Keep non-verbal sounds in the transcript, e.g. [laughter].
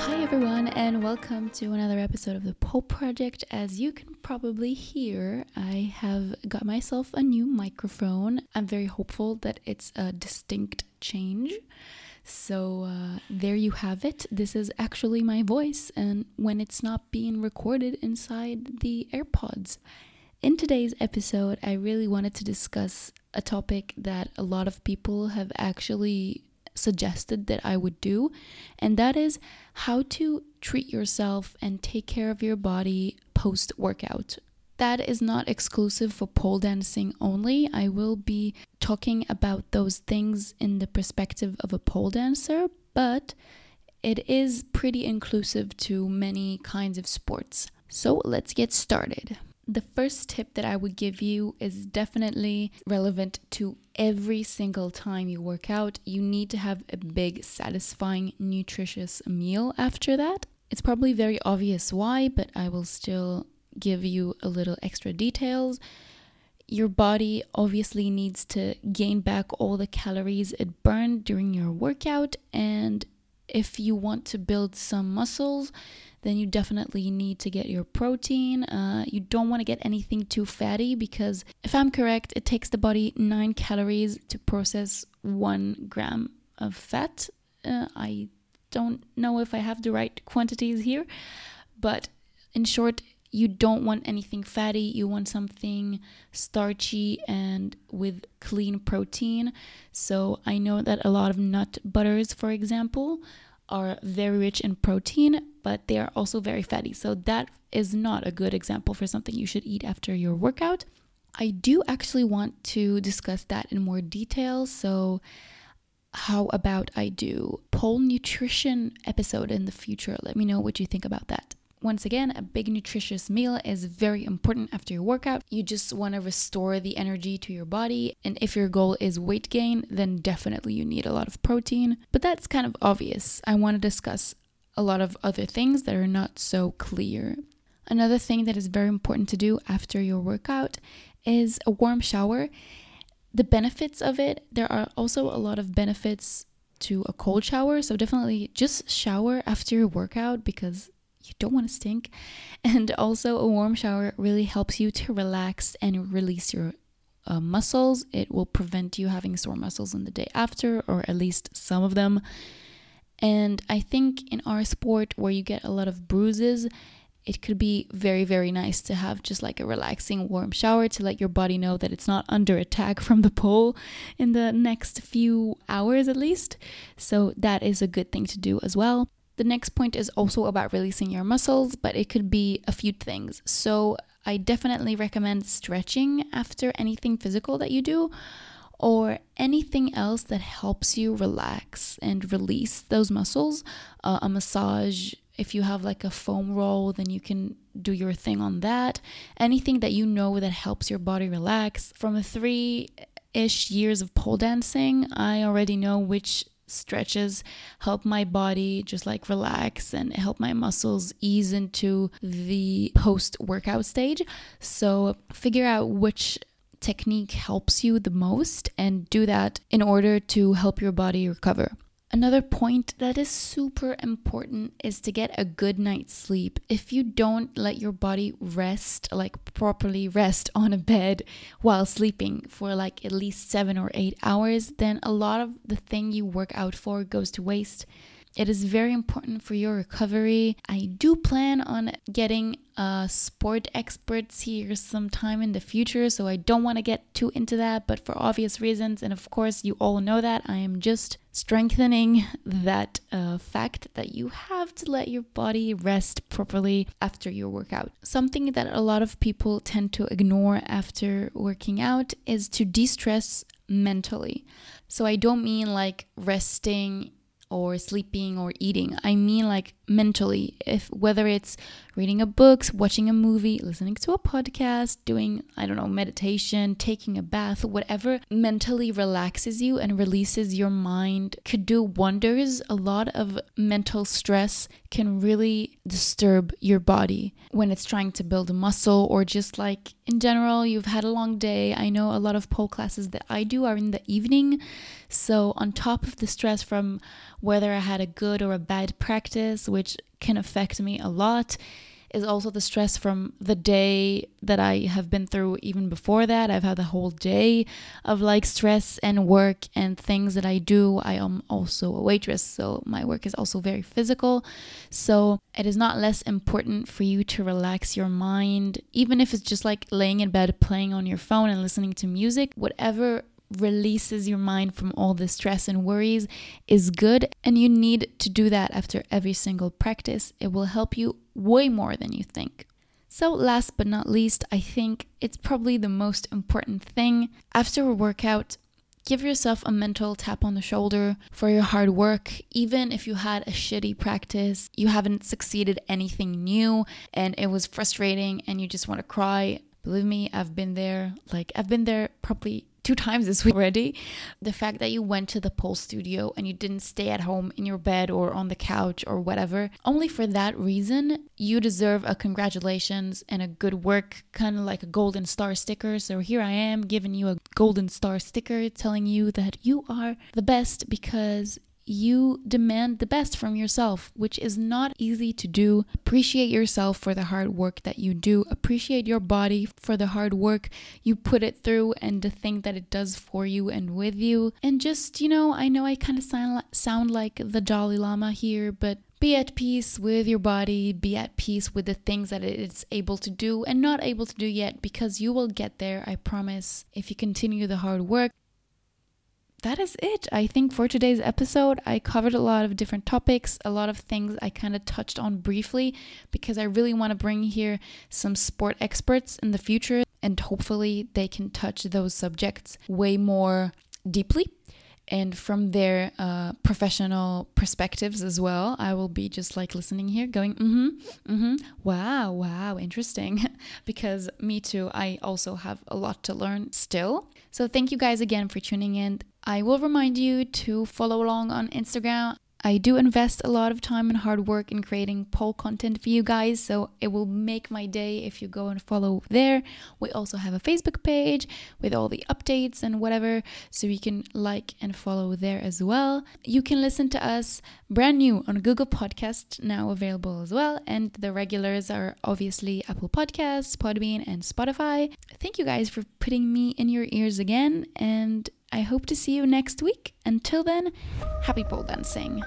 Hi, everyone, and welcome to another episode of the Pole Project. As you can probably hear, I have got myself a new microphone. I'm very hopeful that it's a distinct change. So, uh, there you have it. This is actually my voice, and when it's not being recorded inside the AirPods. In today's episode, I really wanted to discuss a topic that a lot of people have actually suggested that I would do, and that is how to treat yourself and take care of your body post workout. That is not exclusive for pole dancing only. I will be talking about those things in the perspective of a pole dancer, but it is pretty inclusive to many kinds of sports. So let's get started. The first tip that I would give you is definitely relevant to every single time you work out. You need to have a big, satisfying, nutritious meal after that. It's probably very obvious why, but I will still give you a little extra details. Your body obviously needs to gain back all the calories it burned during your workout, and if you want to build some muscles, then you definitely need to get your protein. Uh, you don't want to get anything too fatty because, if I'm correct, it takes the body nine calories to process one gram of fat. Uh, I don't know if I have the right quantities here, but in short, you don't want anything fatty, you want something starchy and with clean protein. So, I know that a lot of nut butters, for example, are very rich in protein, but they are also very fatty. So that is not a good example for something you should eat after your workout. I do actually want to discuss that in more detail. So, how about I do pole nutrition episode in the future? Let me know what you think about that. Once again, a big nutritious meal is very important after your workout. You just want to restore the energy to your body. And if your goal is weight gain, then definitely you need a lot of protein. But that's kind of obvious. I want to discuss a lot of other things that are not so clear. Another thing that is very important to do after your workout is a warm shower. The benefits of it, there are also a lot of benefits to a cold shower. So definitely just shower after your workout because you don't want to stink. And also, a warm shower really helps you to relax and release your uh, muscles. It will prevent you having sore muscles in the day after, or at least some of them. And I think in our sport, where you get a lot of bruises, it could be very, very nice to have just like a relaxing warm shower to let your body know that it's not under attack from the pole in the next few hours at least. So, that is a good thing to do as well. The next point is also about releasing your muscles, but it could be a few things. So, I definitely recommend stretching after anything physical that you do or anything else that helps you relax and release those muscles. Uh, a massage, if you have like a foam roll, then you can do your thing on that. Anything that you know that helps your body relax. From three ish years of pole dancing, I already know which stretches help my body just like relax and help my muscles ease into the post workout stage. So, figure out which technique helps you the most and do that in order to help your body recover. Another point that is super important is to get a good night's sleep. If you don't let your body rest, like properly rest [laughs] on a bed while sleeping for like at least seven or eight hours, then a lot of the thing you work out for goes to waste. It is very important for your recovery. I do plan on getting uh, sport experts here sometime in the future, so I don't want to get too into that, but for obvious reasons, and of course, you all know that, I am just strengthening [laughs] that uh, fact that you have to let your body rest properly after your workout. Something that a lot of people tend to ignore after working out is to de stress mentally. So I don't mean like resting or sleeping or eating. I mean like mentally. If whether it's reading a book, watching a movie, listening to a podcast, doing I don't know, meditation, taking a bath, whatever mentally relaxes you and releases your mind could do wonders. A lot of mental stress can really disturb your body when it's trying to build muscle or just like in general, you've had a long day. I know a lot of pole classes that I do are in the evening. So, on top of the stress from whether I had a good or a bad practice, which can affect me a lot is also the stress from the day that I have been through even before that. I've had the whole day of like stress and work and things that I do. I am also a waitress, so my work is also very physical. So it is not less important for you to relax your mind, even if it's just like laying in bed, playing on your phone and listening to music, whatever releases your mind from all the stress and worries is good. And you need to do that after every single practice. It will help you way more than you think. So, last but not least, I think it's probably the most important thing. After a workout, give yourself a mental tap on the shoulder for your hard work. Even if you had a shitty practice, you haven't succeeded anything new, and it was frustrating and you just want to cry. Believe me, I've been there. Like, I've been there probably two times this week already. The fact that you went to the pole studio and you didn't stay at home in your bed or on the couch or whatever, only for that reason, you deserve a congratulations and a good work, kind of like a golden star sticker. So here I am giving you a golden star sticker telling you that you are the best because you demand the best from yourself, which is not easy to do. Appreciate yourself for the hard work that you do. Appreciate your body for the hard work you put it through and the thing that it does for you and with you. And just, you know, I know I kind of sound, like the Dalai Lama here, but be at peace with your body, be at peace with the things that it's able to do and not able to do yet because you will get there, I promise, if you continue the hard work that is it. I think for today's episode, I covered a lot of different topics, a lot of things I kind of touched on briefly because I really want to bring here some sport experts in the future and hopefully they can touch those subjects way more deeply and from their uh, professional perspectives as well. I will be just like listening here, going, mm hmm, mm hmm, wow, wow, interesting. [laughs] because me too, I also have a lot to learn still. So thank you guys again for tuning in. I will remind you to follow along on Instagram. I do invest a lot of time and hard work in creating pole content for you guys, so it will make my day if you go and follow there. We also have a Facebook page with all the updates and whatever, so you can like and follow there as well. You can listen to us brand new on Google Podcast, now available as well, and the regulars are obviously Apple Podcasts, Podbean, and Spotify. Thank you guys for putting me in your ears again, and I hope to see you next week. Until then, happy pole dancing.